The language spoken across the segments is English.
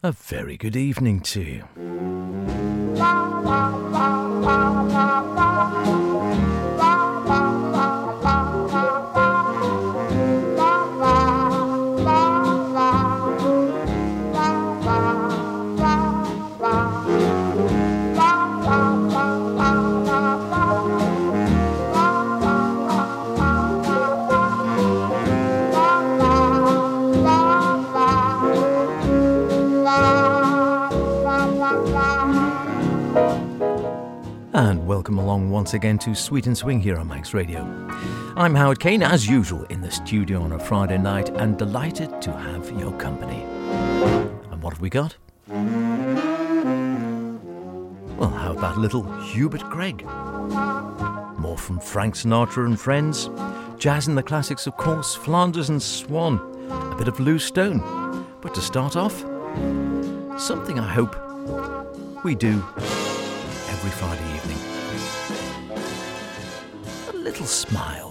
A very good evening to you. Once again to Sweet and Swing here on Manx Radio. I'm Howard Kane, as usual, in the studio on a Friday night, and delighted to have your company. And what have we got? Well, how about little Hubert Gregg? More from Frank Sinatra and friends, jazz and the classics, of course, Flanders and Swan, a bit of Lew Stone. But to start off, something I hope we do every Friday little smile.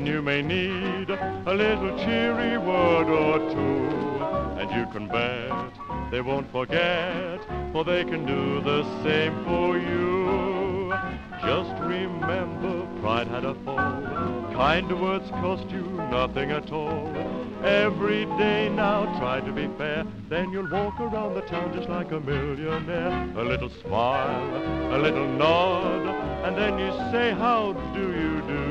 When you may need a little cheery word or two, and you can bet they won't forget, for they can do the same for you. Just remember, pride had a fall. Kind words cost you nothing at all. Every day now try to be fair, then you'll walk around the town just like a millionaire. A little smile, a little nod, and then you say, how do you do?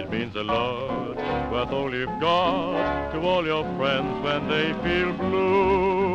It means a lot, worth all you've got to all your friends when they feel blue.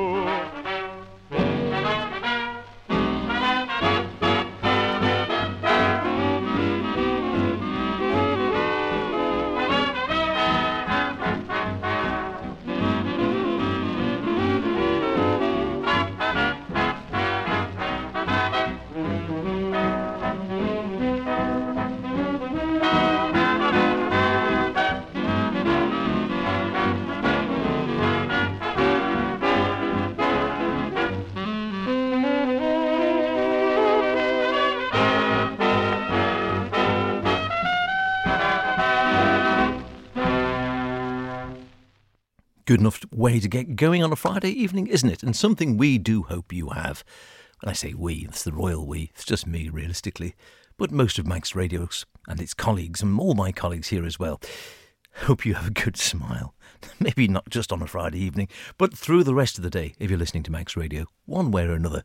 Good enough way to get going on a Friday evening, isn't it? And something we do hope you have. When I say we, it's the royal we. It's just me, realistically. But most of Manx Radios and its colleagues, and all my colleagues here as well, hope you have a good smile. Maybe not just on a Friday evening, but through the rest of the day if you're listening to Manx Radio, one way or another.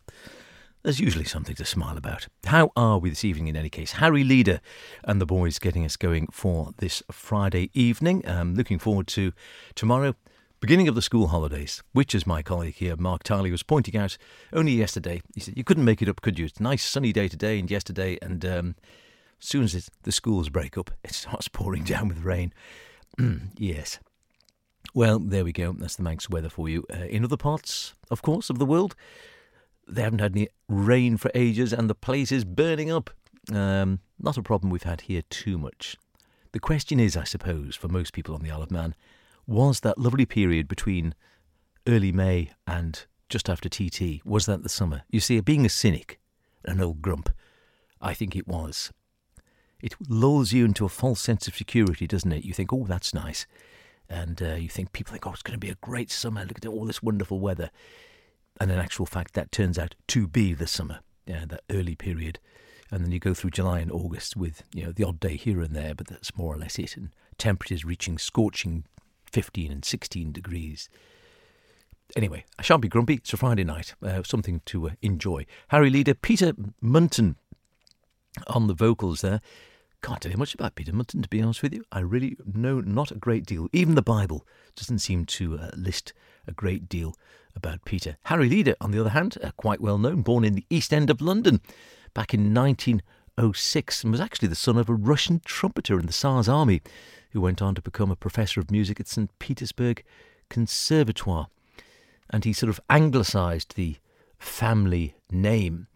There's usually something to smile about. How are we this evening, in any case? Harry Leader and the boys getting us going for this Friday evening. Um, looking forward to tomorrow. Beginning of the school holidays, which, as my colleague here, Mark Tiley, was pointing out only yesterday. He said, You couldn't make it up, could you? It's a nice sunny day today and yesterday, and um, as soon as the schools break up, it starts pouring down with rain. yes. Well, there we go. That's the Manx weather for you. Uh, in other parts, of course, of the world, they haven't had any rain for ages and the place is burning up. Um, not a problem we've had here too much. The question is, I suppose, for most people on the Isle of Man, was that lovely period between early May and just after TT, was that the summer? You see, being a cynic, an old grump, I think it was. it lulls you into a false sense of security, doesn't it? You think, oh, that's nice. And uh, you think, people think, oh, it's going to be a great summer. Look at all this wonderful weather. And in actual fact, that turns out to be the summer, yeah, that early period. And then you go through July and August with, you know, the odd day here and there, but that's more or less it. And temperatures reaching scorching 15 and 16 degrees. Anyway, I shan't be grumpy. It's a Friday night, uh, something to uh, enjoy. Harry Leader, Peter Munton on the vocals there. Can't tell you much about Peter Munton, to be honest with you. I really know not a great deal. Even the Bible doesn't seem to uh, list a great deal about Peter. Harry Leader, on the other hand, uh, quite well known, born in the East End of London back in 1906, and was actually the son of a Russian trumpeter in the Tsar's army, who went on to become a professor of music at St. Petersburg Conservatoire. And he sort of anglicised the family name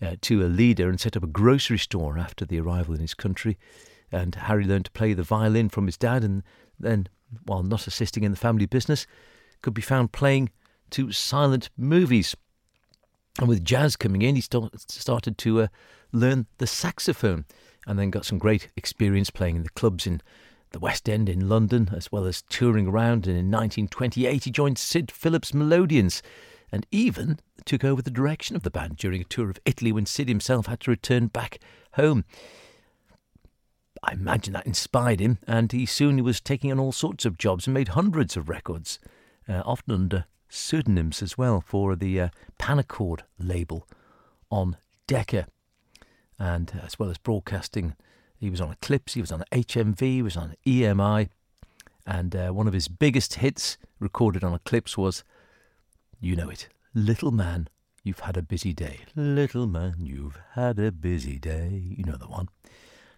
uh, to a leader and set up a grocery store after the arrival in his country. And Harry learned to play the violin from his dad, and then, while not assisting in the family business, could be found playing to silent movies. And with jazz coming in, he st- started to uh, learn the saxophone and then got some great experience playing in the clubs in the West End in London, as well as touring around. And in 1928, he joined Sid Phillips Melodians and even took over the direction of the band during a tour of Italy when Sid himself had to return back home. I imagine that inspired him, and he soon was taking on all sorts of jobs and made hundreds of records, uh, often under pseudonyms as well, for the uh, Panachord label on Decca. And as well as broadcasting, he was on Eclipse, he was on HMV, he was on EMI, and uh, one of his biggest hits recorded on Eclipse was you know it. Little man, you've had a busy day. Little man, you've had a busy day. You know the one.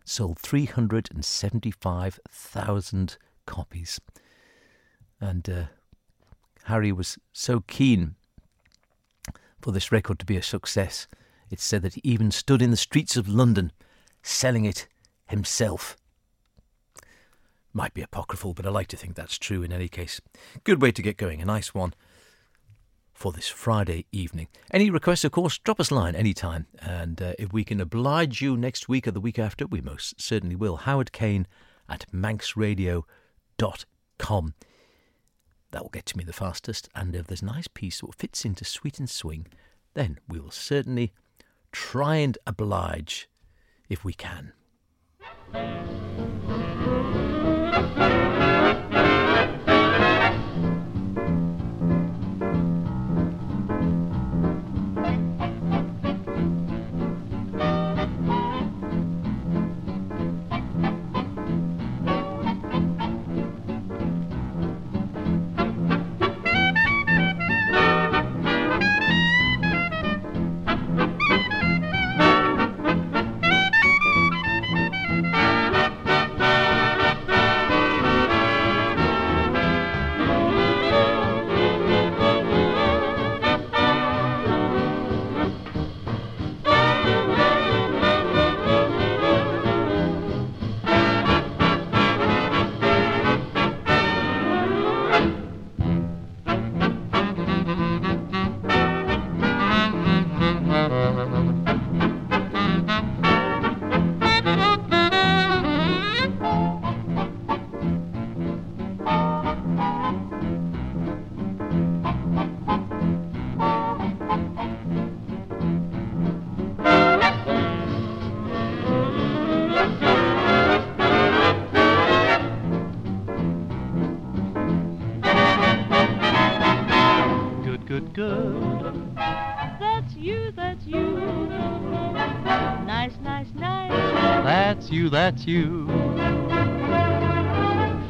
Sold 375,000 copies. And uh, Harry was so keen for this record to be a success. It's said that he even stood in the streets of London selling it himself. Might be apocryphal, but I like to think that's true in any case. Good way to get going, a nice one for this Friday evening. Any requests, of course, drop us a line anytime. And uh, if we can oblige you next week or the week after, we most certainly will. Howard Kane at manxradio.com. That will get to me the fastest. And if there's a nice piece that fits into Sweet and Swing, then we will certainly try and oblige if we can. thank you that's you.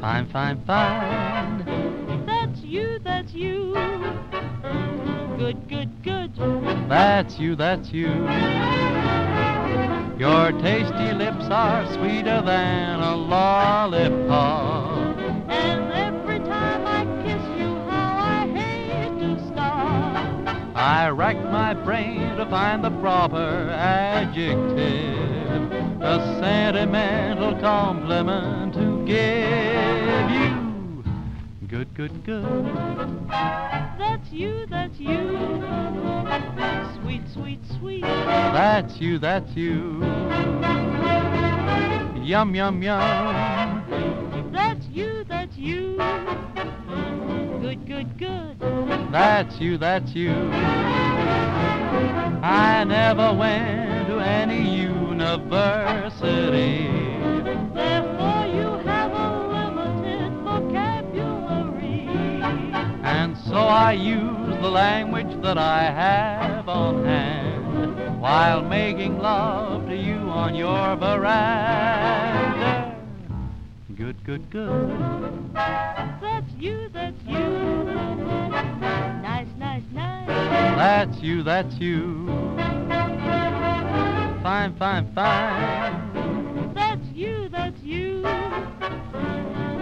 Fine, fine, fine. That's you, that's you. Good, good, good. That's you, that's you. Your tasty lips are sweeter than a lollipop. And every time I kiss you, how I hate to stop. I rack my brain to find the proper adjective a sentimental compliment to give you. Good, good, good. That's you, that's you. Sweet, sweet, sweet. That's you, that's you. Yum, yum, yum. That's you, that's you. Good, good, good. That's you, that's you. I never went to any university. Therefore you have a limited vocabulary. And so I use the language that I have on hand while making love to you on your veranda. Good, good, good. That's you, that's you. Nice, nice, nice. That's you, that's you. Fine, fine, fine. That's you, that's you.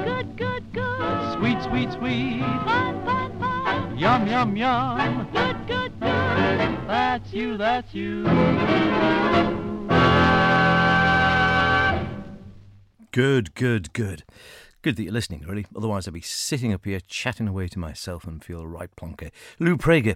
Good, good, good. Sweet, sweet, sweet. Fine, fine, fine. Yum, yum, yum. Good, good, good. That's you, that's you. Good, good, good. Good that you're listening, really. Otherwise, I'd be sitting up here chatting away to myself and feel right plonker. Lou Preager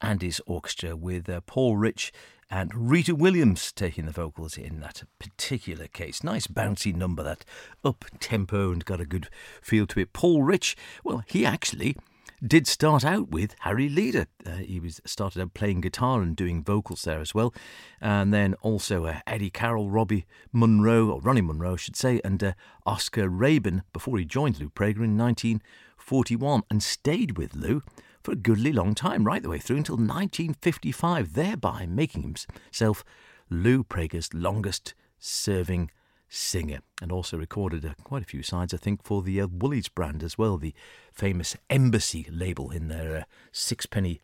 and his orchestra with uh, Paul Rich and Rita Williams taking the vocals in that particular case. Nice bouncy number, that up tempo and got a good feel to it. Paul Rich, well, he actually did start out with Harry Leader. Uh, he was started out playing guitar and doing vocals there as well, and then also uh, Eddie Carroll, Robbie Munro, or Ronnie Munro, I should say, and uh, Oscar Rabin before he joined Lou Preager in 1941 and stayed with Lou for a goodly long time, right the way through until 1955, thereby making himself Lou Preager's longest serving singer and also recorded uh, quite a few sides, I think, for the uh, Woolies brand as well, the famous Embassy label in their uh, sixpenny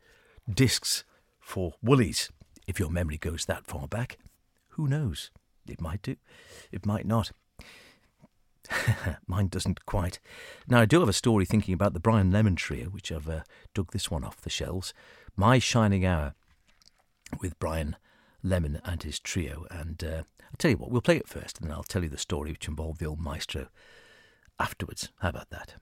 discs for Woolies. If your memory goes that far back, who knows? It might do, it might not. Mine doesn't quite. Now, I do have a story thinking about the Brian Lemon Trio, which I've uh, dug this one off the shelves. My Shining Hour with Brian Lemon and his trio. And uh, I'll tell you what, we'll play it first, and then I'll tell you the story which involved the old maestro afterwards. How about that?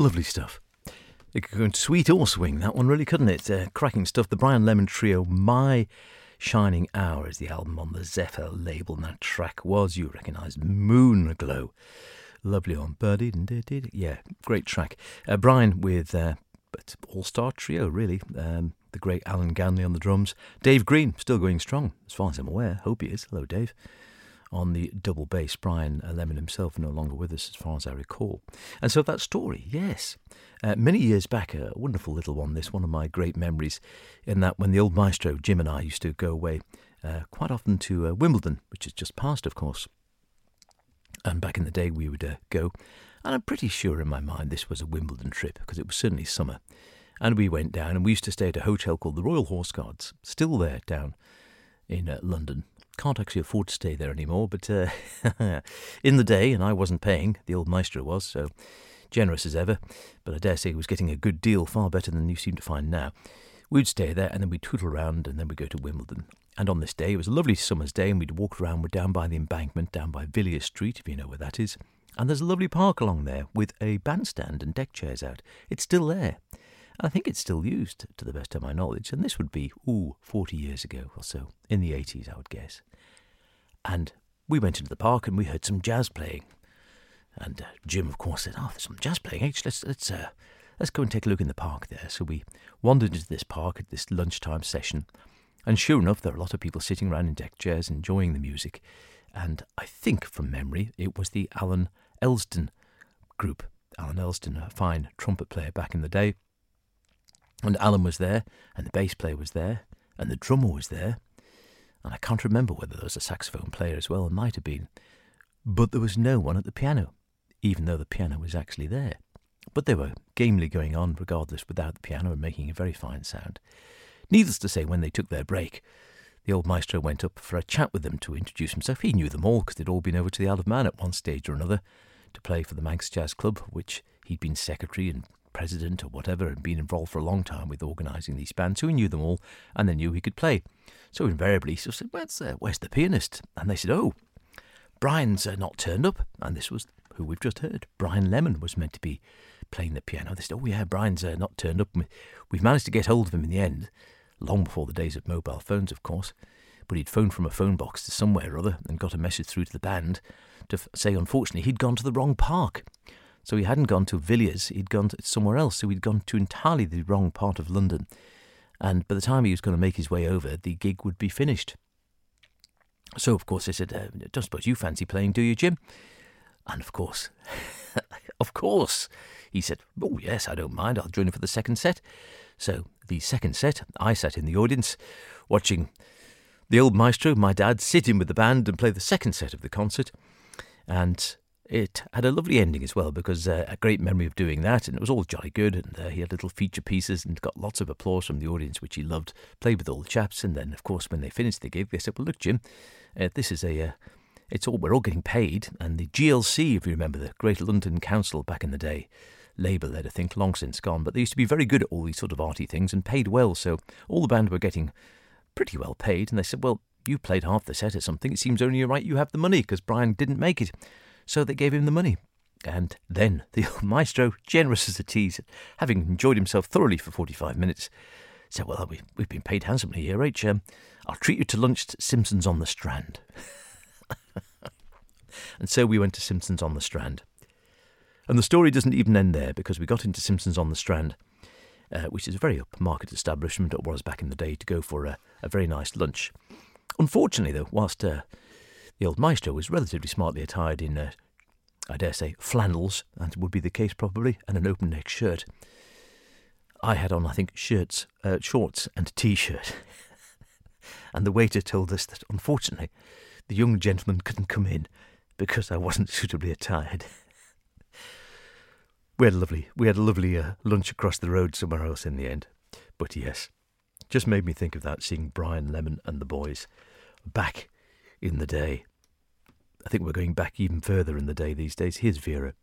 Lovely stuff. It could go into sweet or swing, that one really, couldn't it? Uh, cracking stuff. The Brian Lemon Trio, My Shining Hour is the album on the Zephyr label, and that track was, you recognise, Moon Glow. Lovely on Birdie. Yeah, great track. Uh, Brian with uh, all star trio, really. Um, the great Alan Ganley on the drums. Dave Green, still going strong, as far as I'm aware. Hope he is. Hello, Dave on the double bass. Brian Lemon himself no longer with us, as far as I recall. And so that story, yes. Uh, many years back, a wonderful little one, this one of my great memories, in that when the old maestro, Jim and I, used to go away uh, quite often to uh, Wimbledon, which is just past, of course. And back in the day, we would uh, go, and I'm pretty sure in my mind this was a Wimbledon trip, because it was certainly summer. And we went down, and we used to stay at a hotel called the Royal Horse Guards, still there down in uh, London can't actually afford to stay there anymore, but uh, in the day, and I wasn't paying, the old maestro was, so generous as ever, but I dare say he was getting a good deal, far better than you seem to find now. We'd stay there and then we'd tootle around and then we'd go to Wimbledon. And on this day, it was a lovely summer's day, and we'd walk around. We're down by the embankment, down by Villiers Street, if you know where that is. And there's a lovely park along there with a bandstand and deck chairs out. It's still there. I think it's still used, to the best of my knowledge, and this would be, ooh, 40 years ago or so, in the 80s, I would guess. And we went into the park and we heard some jazz playing. And uh, Jim, of course, said, "Oh, there's some jazz playing. H, let's let's uh, let's go and take a look in the park there." So we wandered into this park at this lunchtime session, and sure enough, there were a lot of people sitting around in deck chairs enjoying the music. And I think, from memory, it was the Alan Elsdon group. Alan Elsdon, a fine trumpet player back in the day. And Alan was there, and the bass player was there, and the drummer was there, and I can't remember whether there was a saxophone player as well, it might have been. But there was no one at the piano, even though the piano was actually there. But they were gamely going on, regardless, without the piano and making a very fine sound. Needless to say, when they took their break, the old maestro went up for a chat with them to introduce himself. He knew them all because they'd all been over to the Isle of Man at one stage or another to play for the Manx Jazz Club, which he'd been secretary and president or whatever and been involved for a long time with organising these bands. So he knew them all and they knew he could play. So invariably, he said, where's, uh, where's the pianist? And they said, oh, Brian's uh, not turned up. And this was who we've just heard. Brian Lemon was meant to be playing the piano. They said, oh, yeah, Brian's uh, not turned up. We've managed to get hold of him in the end, long before the days of mobile phones, of course. But he'd phoned from a phone box to somewhere or other and got a message through to the band to f- say, unfortunately, he'd gone to the wrong park. So he hadn't gone to Villiers, he'd gone somewhere else. So he'd gone to entirely the wrong part of London and by the time he was going to make his way over, the gig would be finished. So, of course, I said, uh, Don't suppose you fancy playing, do you, Jim? And of course, of course, he said, Oh, yes, I don't mind. I'll join you for the second set. So, the second set, I sat in the audience watching the old maestro, my dad, sit in with the band and play the second set of the concert. And it had a lovely ending as well because uh, a great memory of doing that, and it was all jolly good. And uh, he had little feature pieces and got lots of applause from the audience, which he loved. Played with all the chaps, and then of course when they finished the gig, they said, "Well, look, Jim, uh, this is a." Uh, it's all we're all getting paid, and the GLC, if you remember, the Great London Council back in the day, Labour led, I think, long since gone, but they used to be very good at all these sort of arty things and paid well. So all the band were getting pretty well paid, and they said, "Well, you played half the set or something. It seems only right you have the money because Brian didn't make it." So they gave him the money. And then the old maestro, generous as a tease, having enjoyed himself thoroughly for 45 minutes, said, Well, we, we've been paid handsomely here, H. Um, I'll treat you to lunch at Simpson's on the Strand. and so we went to Simpson's on the Strand. And the story doesn't even end there because we got into Simpson's on the Strand, uh, which is a very upmarket establishment, it was back in the day, to go for a, a very nice lunch. Unfortunately, though, whilst uh, the old maestro was relatively smartly attired in, uh, I dare say, flannels, and would be the case probably, and an open neck shirt. I had on, I think, shirts, uh, shorts, and a t shirt. and the waiter told us that, unfortunately, the young gentleman couldn't come in because I wasn't suitably attired. we had a lovely, we had a lovely uh, lunch across the road somewhere else in the end. But yes, just made me think of that, seeing Brian Lemon and the boys back in the day. I think we're going back even further in the day these days. Here's Vera.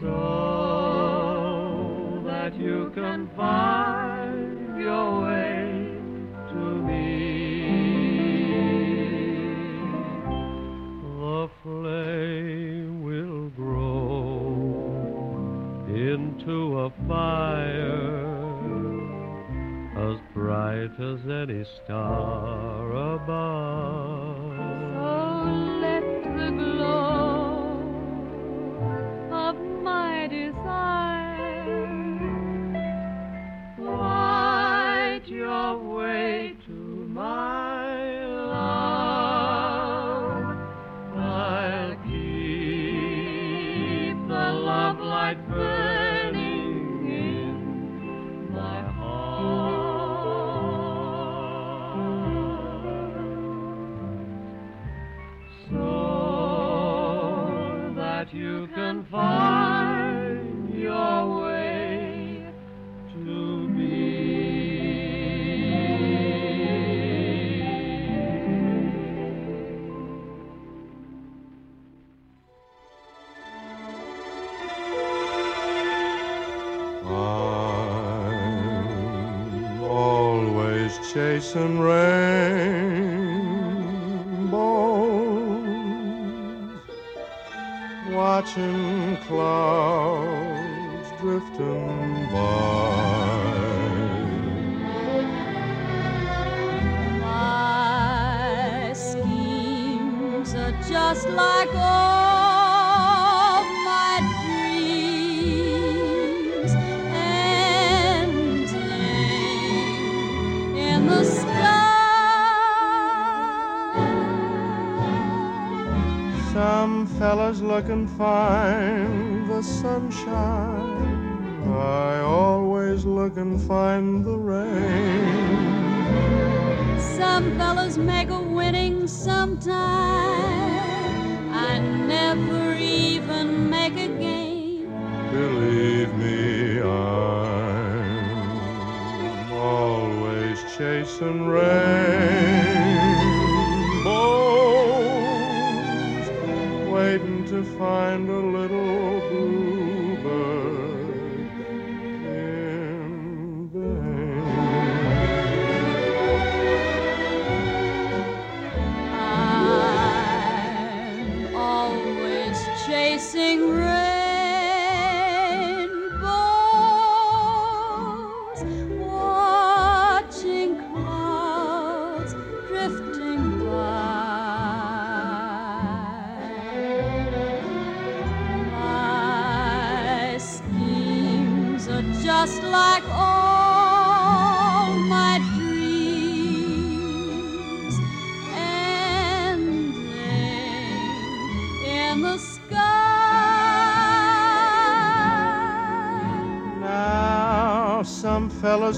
so that you can find your way to me. The flame will grow into a fire as bright as any star above. was looking fine, the sunshine. I always look and find the rain. Some fellas make a winning sometime. I never even make a game. Believe me, I'm always chasing rain. find a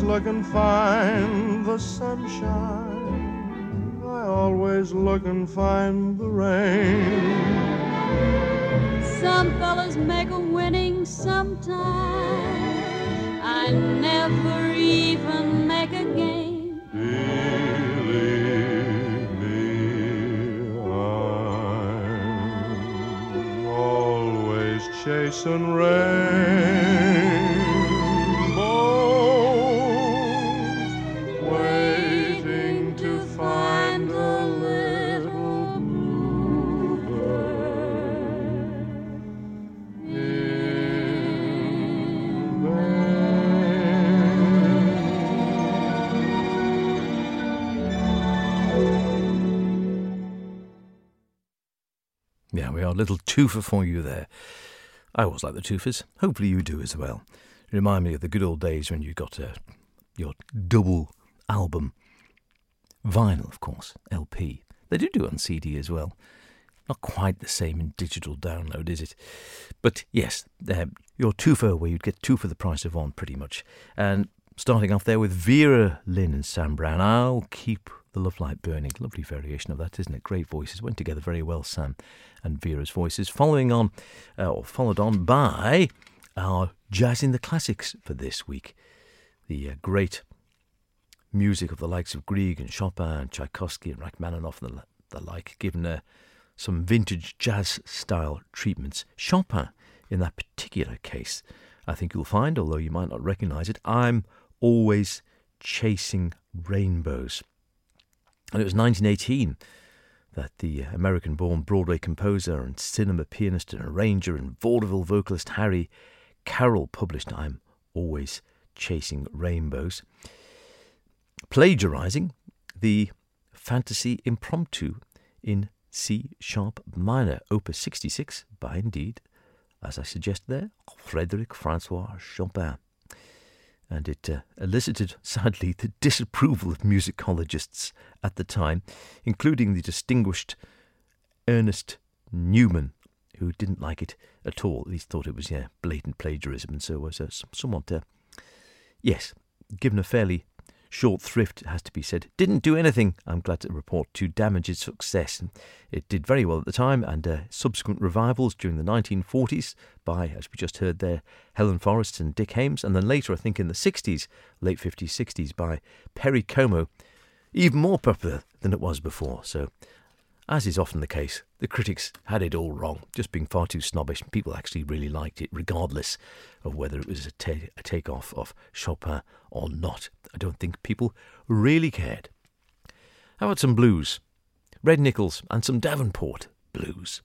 always look and find the sunshine. I always look and find the rain. Some fellas make a winning sometime. I never even make a game. Believe me, I'm always chasing rain. A little twofer for you there. I always like the twofers. Hopefully you do as well. Remind me of the good old days when you got uh, your double album. Vinyl, of course, LP. They do do on CD as well. Not quite the same in digital download, is it? But yes, uh, your twofer where you'd get two for the price of one, pretty much. And starting off there with Vera Lynn and Sam Brown. I'll keep the love light burning. Lovely variation of that, isn't it? Great voices. Went together very well, Sam and Vera's voices. Following on, uh, or followed on by our Jazz in the Classics for this week. The uh, great music of the likes of Grieg and Chopin and Tchaikovsky and Rachmaninoff and the, the like, given uh, some vintage jazz style treatments. Chopin, in that particular case, I think you'll find, although you might not recognize it, I'm always chasing rainbows. And it was 1918 that the American born Broadway composer and cinema pianist and arranger and vaudeville vocalist Harry Carroll published I'm Always Chasing Rainbows, plagiarizing the Fantasy Impromptu in C sharp minor, opus 66, by indeed, as I suggest there, Frederic Francois Chopin. And it uh, elicited, sadly, the disapproval of musicologists at the time, including the distinguished Ernest Newman, who didn't like it at all. Least thought it was, yeah, blatant plagiarism, and so was uh, somewhat, uh, yes, given a fairly short thrift, has to be said. Didn't do anything, I'm glad to report, to damage its success. It did very well at the time, and uh, subsequent revivals during the 1940s by, as we just heard there, Helen Forrest and Dick Haymes, and then later, I think in the 60s, late 50s, 60s, by Perry Como, even more popular than it was before. So, as is often the case, the critics had it all wrong, just being far too snobbish. People actually really liked it, regardless of whether it was a, ta- a takeoff of Chopin or not. I don't think people really cared. How about some blues? Red Nichols and some Davenport blues.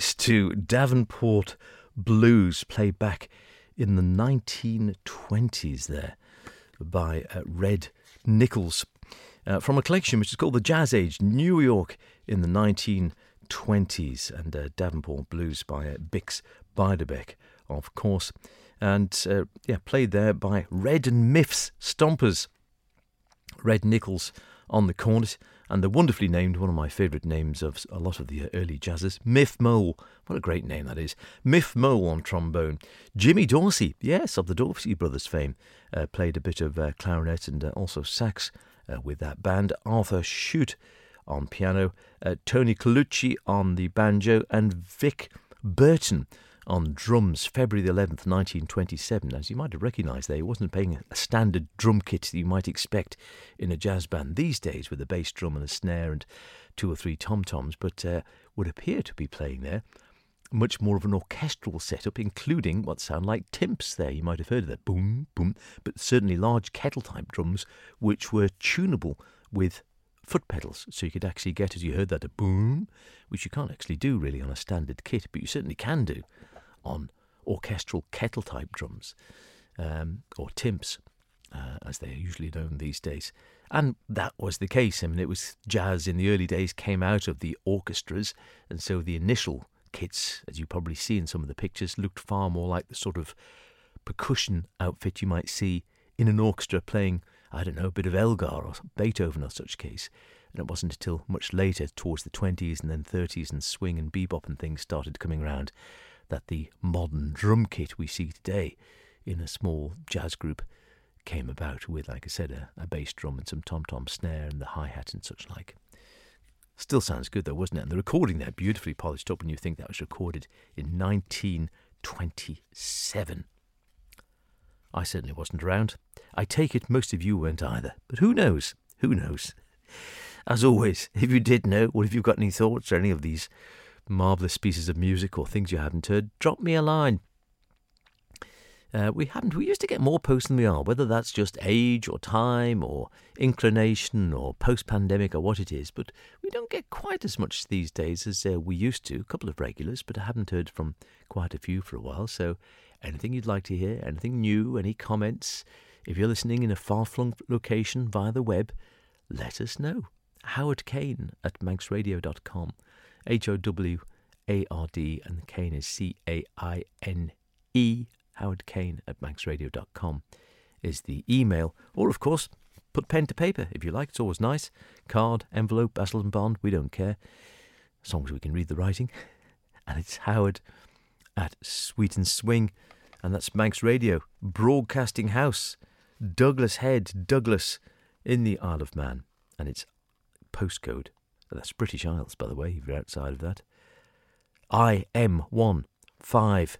Too. Davenport Blues, played back in the 1920s there by uh, Red Nichols uh, from a collection which is called The Jazz Age, New York in the 1920s, and uh, Davenport Blues by uh, Bix Beiderbecke, of course. And uh, yeah, played there by Red and Miffs Stompers. Red Nichols on the cornet, and the wonderfully named, one of my favourite names of a lot of the early jazzers, Miff Mole. What a great name that is. Miff Mole on trombone. Jimmy Dorsey, yes, of the Dorsey Brothers fame, uh, played a bit of uh, clarinet and uh, also sax uh, with that band. Arthur Schutt on piano, uh, Tony Colucci on the banjo, and Vic Berton on drums, February the 11th, 1927. As you might have recognised there, he wasn't playing a standard drum kit that you might expect in a jazz band these days with a bass drum and a snare and two or three tom toms, but uh, would appear to be playing there much more of an orchestral setup, including what sound like timps there. You might have heard of that boom, boom, but certainly large kettle type drums, which were tunable with foot pedals. So you could actually get, as you heard that, a boom, which you can't actually do really on a standard kit, but you certainly can do on orchestral kettle type drums um, or timps, uh, as they are usually known these days. And that was the case. I mean, it was jazz in the early days came out of the orchestras, and so the initial kits, as you probably see in some of the pictures, looked far more like the sort of percussion outfit you might see in an orchestra playing, I don't know, a bit of Elgar or Beethoven or such case. And it wasn't until much later, towards the 20s and then 30s, and swing and bebop and things started coming around, that the modern drum kit we see today in a small jazz group came about with, like I said, a, a bass drum and some tom tom snare and the hi hat and such like. Still sounds good though, wasn't it? And the recording there, beautifully polished up, and you think that was recorded in 1927. I certainly wasn't around. I take it most of you weren't either. But who knows? Who knows? As always, if you did know, or if you've got any thoughts or any of these marvellous pieces of music or things you haven't heard, drop me a line. Uh, we haven't. We used to get more posts than we are, whether that's just age or time or inclination or post-pandemic or what it is. But we don't get quite as much these days as uh, we used to. A couple of regulars, but I haven't heard from quite a few for a while. So, anything you'd like to hear, anything new, any comments, if you're listening in a far-flung location via the web, let us know. Howard Caine at manxradio.com. H O W A R D, and Caine is C A I N E. Howard Caine at manxradio.com is the email. Or, of course, put pen to paper if you like. It's always nice. Card, envelope, Basildon Bond, we don't care. As long as we can read the writing. And it's Howard at Sweet and Swing. And that's Manx Radio, Broadcasting House, Douglas Head, Douglas, in the Isle of Man. And it's postcode that's British Isles, by the way, if you're outside of that. IM1 5BW.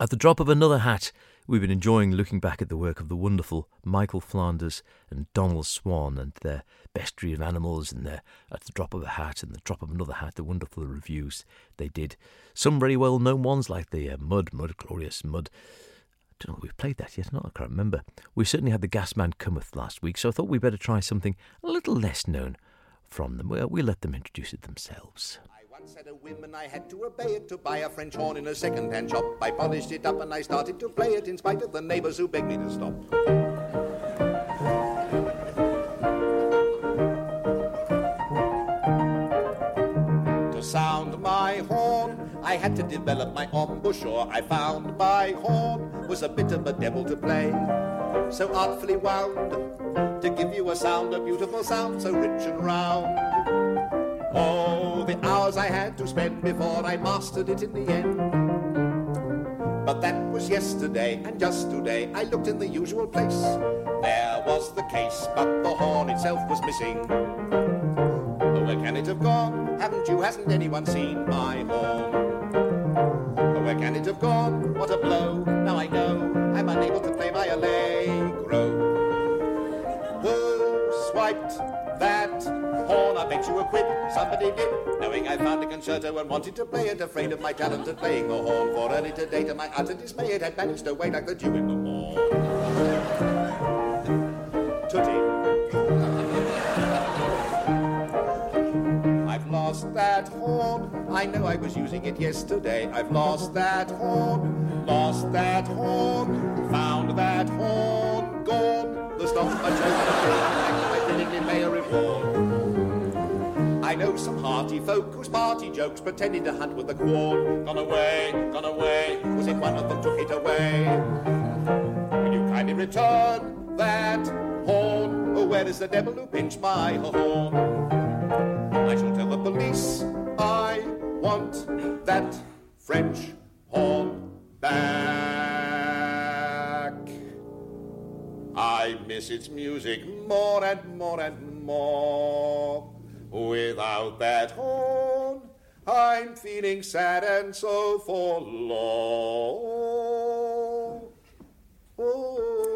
At the drop of another hat, we've been enjoying looking back at the work of the wonderful Michael Flanders and Donald Swann and their bestiary of animals and their At the Drop of a Hat and the Drop of Another Hat, the wonderful revues they did. Some very well known ones like the uh, Mud, Mud, Glorious Mud, don't know we've played that yet. No, I can't remember. We certainly had the Gasman Cometh last week, so I thought we'd better try something a little less known from them. We'll, we'll let them introduce it themselves. I once had a whim and I had to obey it to buy a French horn in a second-hand shop. I polished it up and I started to play it in spite of the neighbours who begged me to stop. I had to develop my embouchure. I found my horn was a bit of a devil to play. So artfully wound to give you a sound, a beautiful sound, so rich and round. Oh, the hours I had to spend before I mastered it in the end. But that was yesterday, and just today I looked in the usual place. There was the case, but the horn itself was missing. Where can it have gone? Haven't you, hasn't anyone seen my horn? Can it have gone? What a blow! Now I know I'm unable to play my allegro. Who swiped that horn? I bet you a quid. Somebody did, knowing I found a concerto and wanted to play it. Afraid of my talent at playing the horn. For early today, to my utter dismay, it had managed to like the dew in the I know I was using it yesterday. I've lost that horn, lost that horn, found that horn, gone. There's not much I can do. I willingly pay a reward. I know some hearty folk whose party jokes pretending to hunt with the Quorn. Gone away, gone away. Was it one of them took it away? Will you kindly return that horn? Oh, where is the devil who pinched my horn? I shall tell the police I want that French horn back. I miss its music more and more and more. Without that horn, I'm feeling sad and so forlorn. Oh,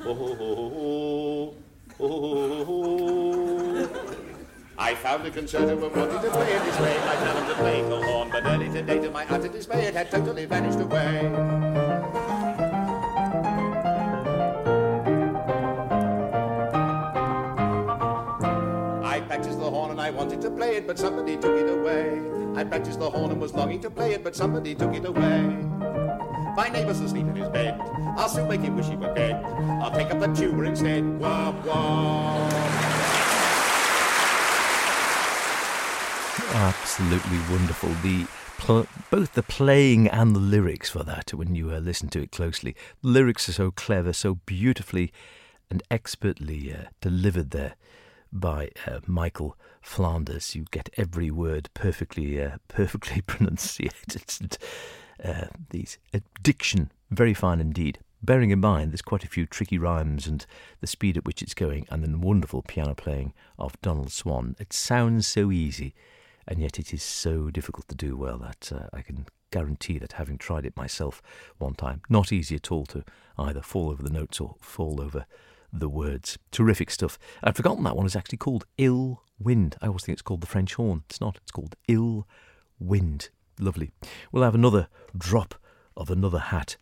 oh, oh, I found a concerto and wanted to play it this way. I found to play the horn, but early today, to my utter dismay, it had totally vanished away. I practiced the horn and I wanted to play it, but somebody took it away. I practiced the horn and was longing to play it, but somebody took it away. My neighbor's asleep in his bed. I'll soon make him wish he were dead. I'll take up the tuba instead. Wah, wah. Absolutely wonderful. The pl- both the playing and the lyrics for that, when you uh, listen to it closely, the lyrics are so clever, so beautifully and expertly uh, delivered there by uh, Michael Flanders. You get every word perfectly, uh, perfectly pronunciated. Uh, these diction very fine indeed. Bearing in mind, there's quite a few tricky rhymes and the speed at which it's going, and the wonderful piano playing of Donald Swann. It sounds so easy, and yet it is so difficult to do well that uh, I can guarantee that having tried it myself one time, not easy at all to either fall over the notes or fall over the words. Terrific stuff. I'd forgotten that one is actually called Ill Wind. I always think it's called the French horn. It's not, it's called Ill Wind. Lovely. We'll have another drop of another hat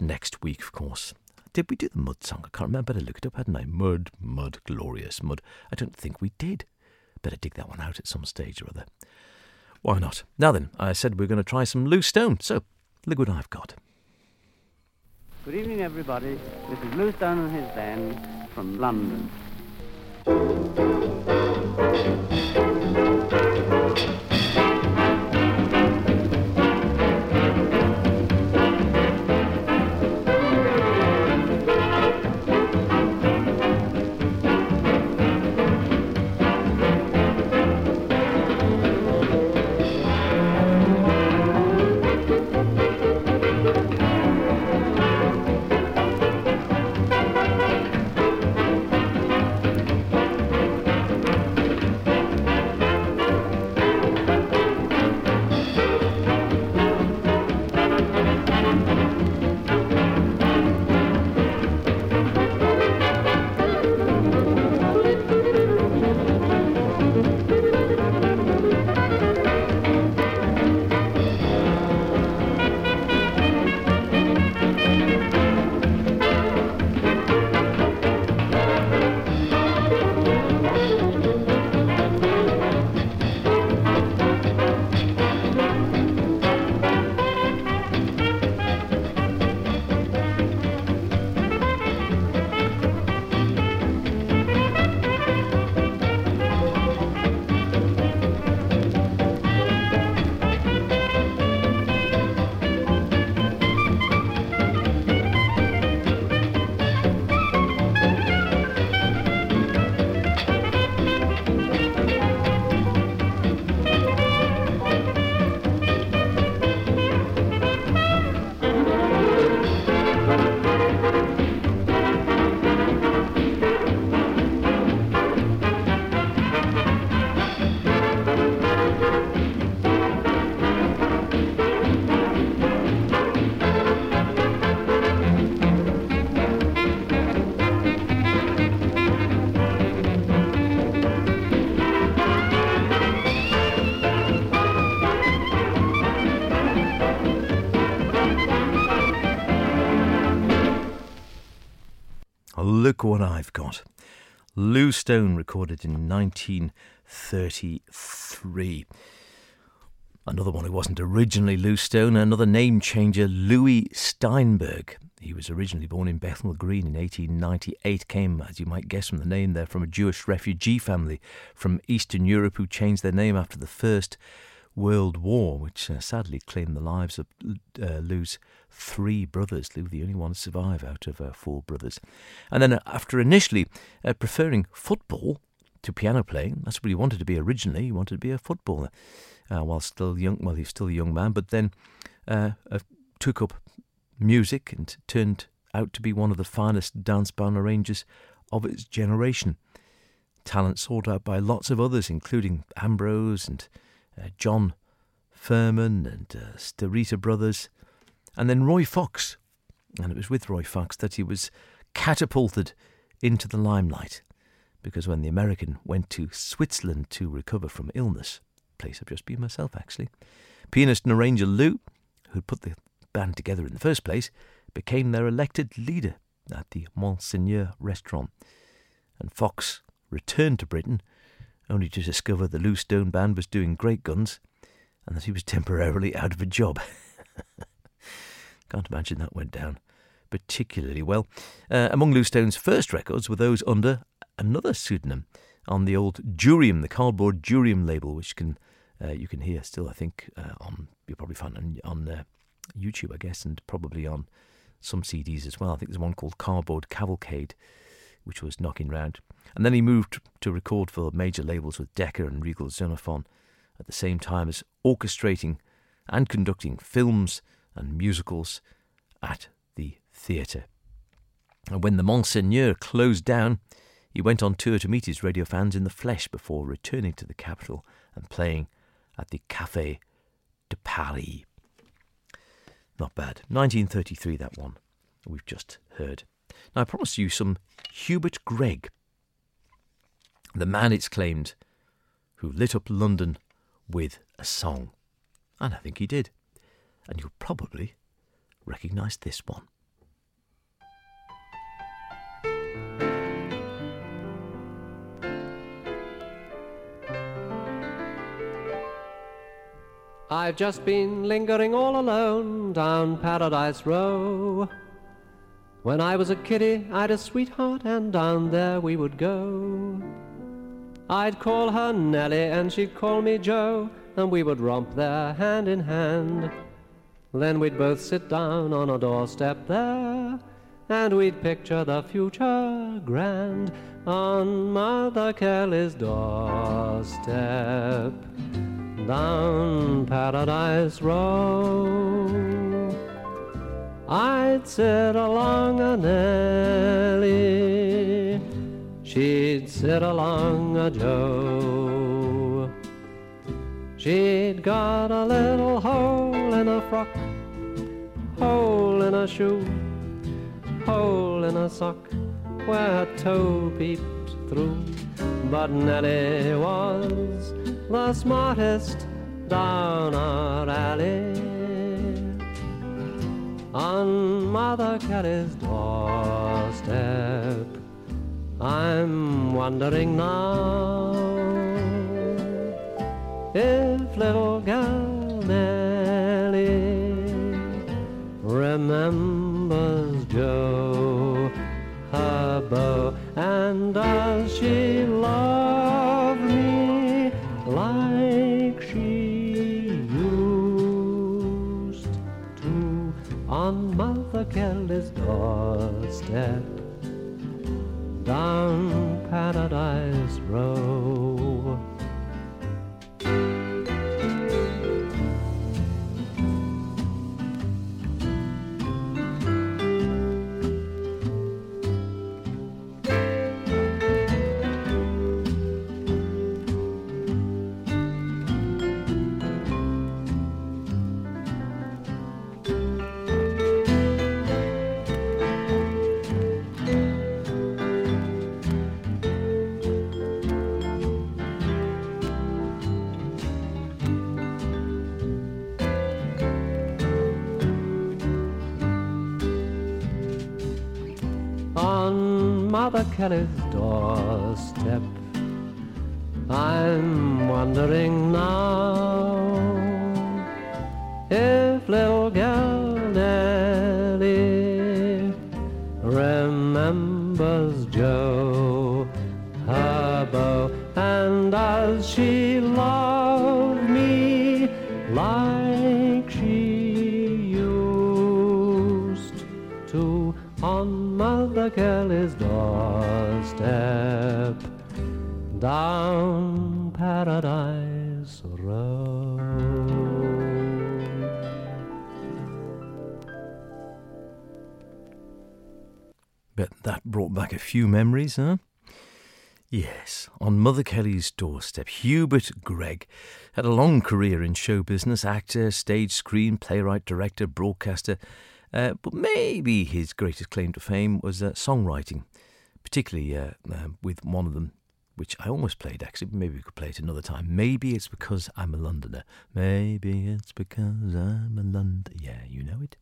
next week, of course. Did we do the mud song? I can't remember. Better look it up, hadn't I? Mud, mud, glorious mud. I don't think we did. Better dig that one out at some stage or other. Why not? Now then, I said we're going to try some Lew Stone, so look what I've got. Good evening, everybody. This is Lew Stone and his band from London. Look what I've got. Lew Stone recorded in 1933. Another one who wasn't originally Lew Stone, another name changer, Louis Steinberg. He was originally born in Bethnal Green in 1898, came, as you might guess from the name there, from a Jewish refugee family from Eastern Europe who changed their name after the First World War, which uh, sadly claimed the lives of uh, Lew's three brothers. Lew, the only one to survive out of uh, four brothers. And then, uh, after initially uh, preferring football to piano playing, that's what he wanted to be originally, he wanted to be a footballer uh, while still young. Well, he's still a young man, but then took up music and turned out to be one of the finest dance band arrangers of its generation. Talent sought out by lots of others, including Ambrose and uh, John Furman and uh, Starita Brothers, and then Roy Fox. And it was with Roy Fox that he was catapulted into the limelight, because when the American went to Switzerland to recover from illness, place I've just been myself actually, pianist and arranger Lew, who'd put the band together in the first place, became their elected leader at the Monseigneur restaurant. And Fox returned to Britain only to discover the Lew Stone Band was doing great guns and that he was temporarily out of a job. Can't imagine that went down particularly well. Uh, among Lew Stone's first records were those under another pseudonym on the old Durium, the cardboard Durium label, which can uh, you can hear still, I think, uh, on you'll probably find on, on uh, YouTube, I guess, and probably on some CDs as well. I think there's one called Cardboard Cavalcade, which was knocking round. And then he moved to record for major labels with Decca and Regal Zonophone at the same time as orchestrating and conducting films and musicals at the theatre. And when the Monseigneur closed down, he went on tour to meet his radio fans in the flesh before returning to the capital and playing at the Café de Paris. Not bad. 1933, that one we've just heard. Now, I promised you some Hubert Gregg, the man, it's claimed, who lit up London with a song. And I think he did. And you'll probably recognise this one. I've just been lingering all alone down Paradise Row. When I was a kiddie, I'd a sweetheart, and down there we would go. I'd call her Nellie, and she'd call me Joe, and we would romp there hand in hand. Then we'd both sit down on a doorstep there, and we'd picture the future grand on Mother Kelly's doorstep down Paradise Row. I'd sit along a Nellie, she'd sit along a Joe. She'd got a little hole in her frock, hole in her shoe, hole in her sock where her toe peeped through. But Nellie was the smartest down our alley on Mother Kelly's doorstep. I'm wondering now if little Nellie remembers Joe, beau, and does she love me like she used to on Mother Kelly's doorstep down Paradise Row. Mother Kelly's doorstep. I'm wondering now down Paradise Road. Bet that brought back a few memories, huh? Yes, on Mother Kelly's doorstep, Hubert Gregg had a long career in show business actor, stage, screen, playwright, director, broadcaster. Uh, but maybe his greatest claim to fame was uh, songwriting, particularly uh, uh, with one of them, which I almost played actually. Maybe we could play it another time. Maybe it's because I'm a Londoner. Maybe it's because I'm a Londoner. Yeah, you know it.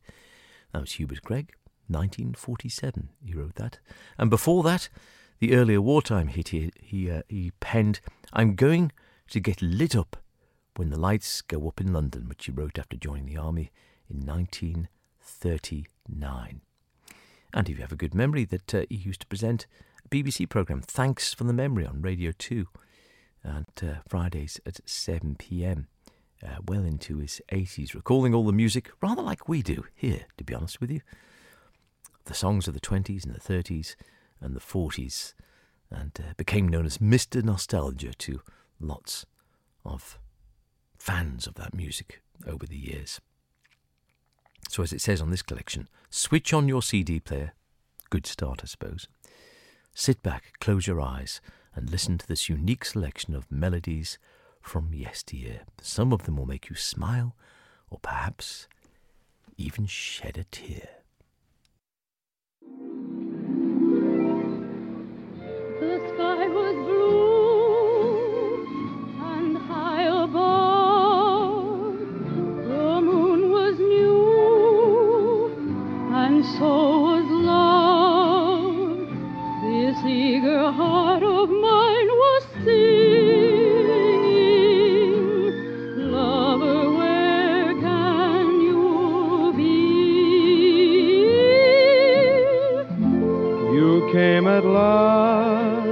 That was Hubert Gregg, 1947. He wrote that. And before that, the earlier wartime hit he, he, uh, he penned, I'm going to get lit up when the lights go up in London, which he wrote after joining the army in 1939. And if you have a good memory, that uh, he used to present BBC programme, Thanks for the Memory, on Radio 2, at uh, Fridays at 7 pm, uh, well into his 80s, recalling all the music, rather like we do here, to be honest with you. The songs of the 20s and the 30s and the 40s, and uh, became known as Mr. Nostalgia to lots of fans of that music over the years. So, as it says on this collection, switch on your CD player. Good start, I suppose. Sit back, close your eyes, and listen to this unique selection of melodies from yesteryear. Some of them will make you smile, or perhaps even shed a tear. The sky was blue and high above. The moon was new and so. Eager heart of mine was singing. Lover, where can you be? You came at last.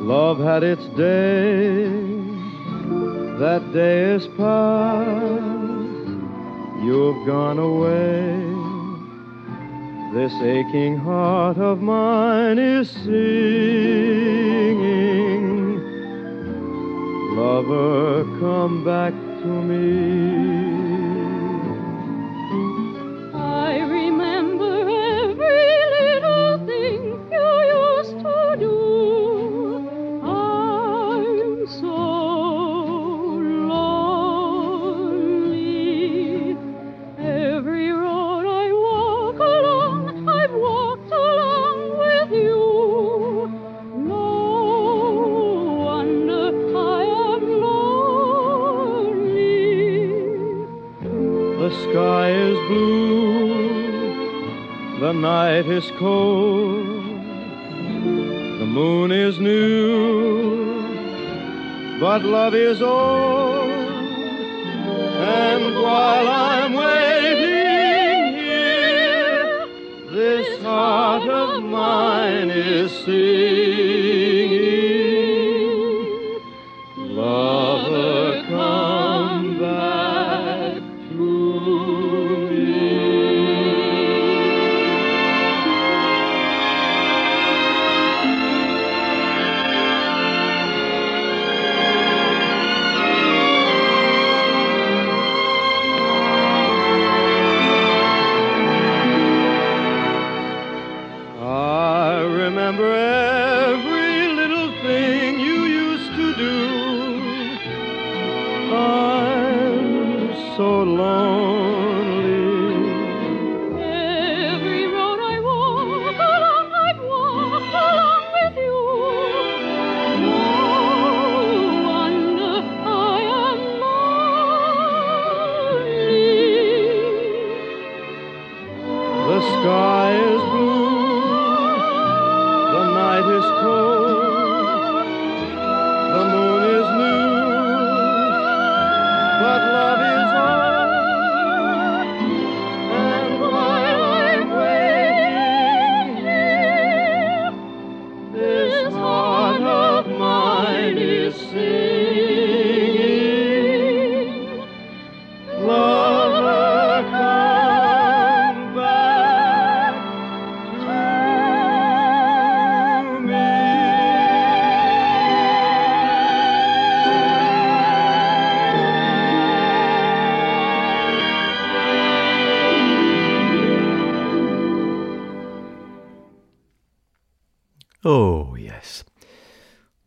Love had its day. That day is past. You've gone away. This aching heart of mine is singing. Lover, come back to me. Sky is blue, the night is cold, the moon is new, but love is old. And while I'm waiting here, this heart of mine is singing.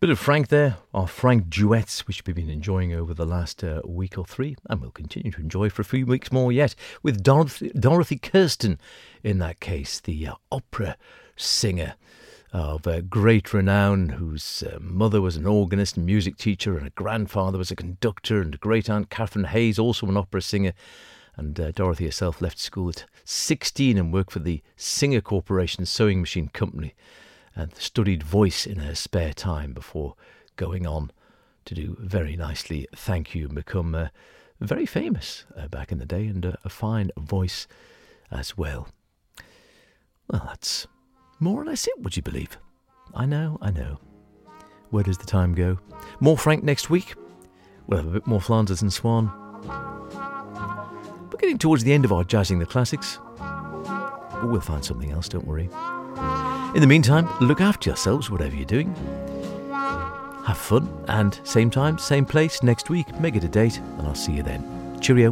Bit of Frank there, our Frank duets, which we've been enjoying over the last uh, week or three, and we'll continue to enjoy for a few weeks more yet, with Dorothy, Dorothy Kirsten in that case, the uh, opera singer of uh, great renown, whose uh, mother was an organist and music teacher, and a grandfather was a conductor, and great aunt Catherine Hayes, also an opera singer. And uh, Dorothy herself left school at 16 and worked for the Singer Corporation Sewing Machine Company and studied voice in her spare time before going on to do very nicely, thank you, and become uh, very famous uh, back in the day and uh, a fine voice as well. Well, that's more or less it, would you believe? I know, I know. Where does the time go? More Frank next week. We'll have a bit more Flanders and Swann. We're getting towards the end of our Jazzing the Classics. But we'll find something else, don't worry. In the meantime, look after yourselves, whatever you're doing. Have fun, and same time, same place next week. Make it a date, and I'll see you then. Cheerio.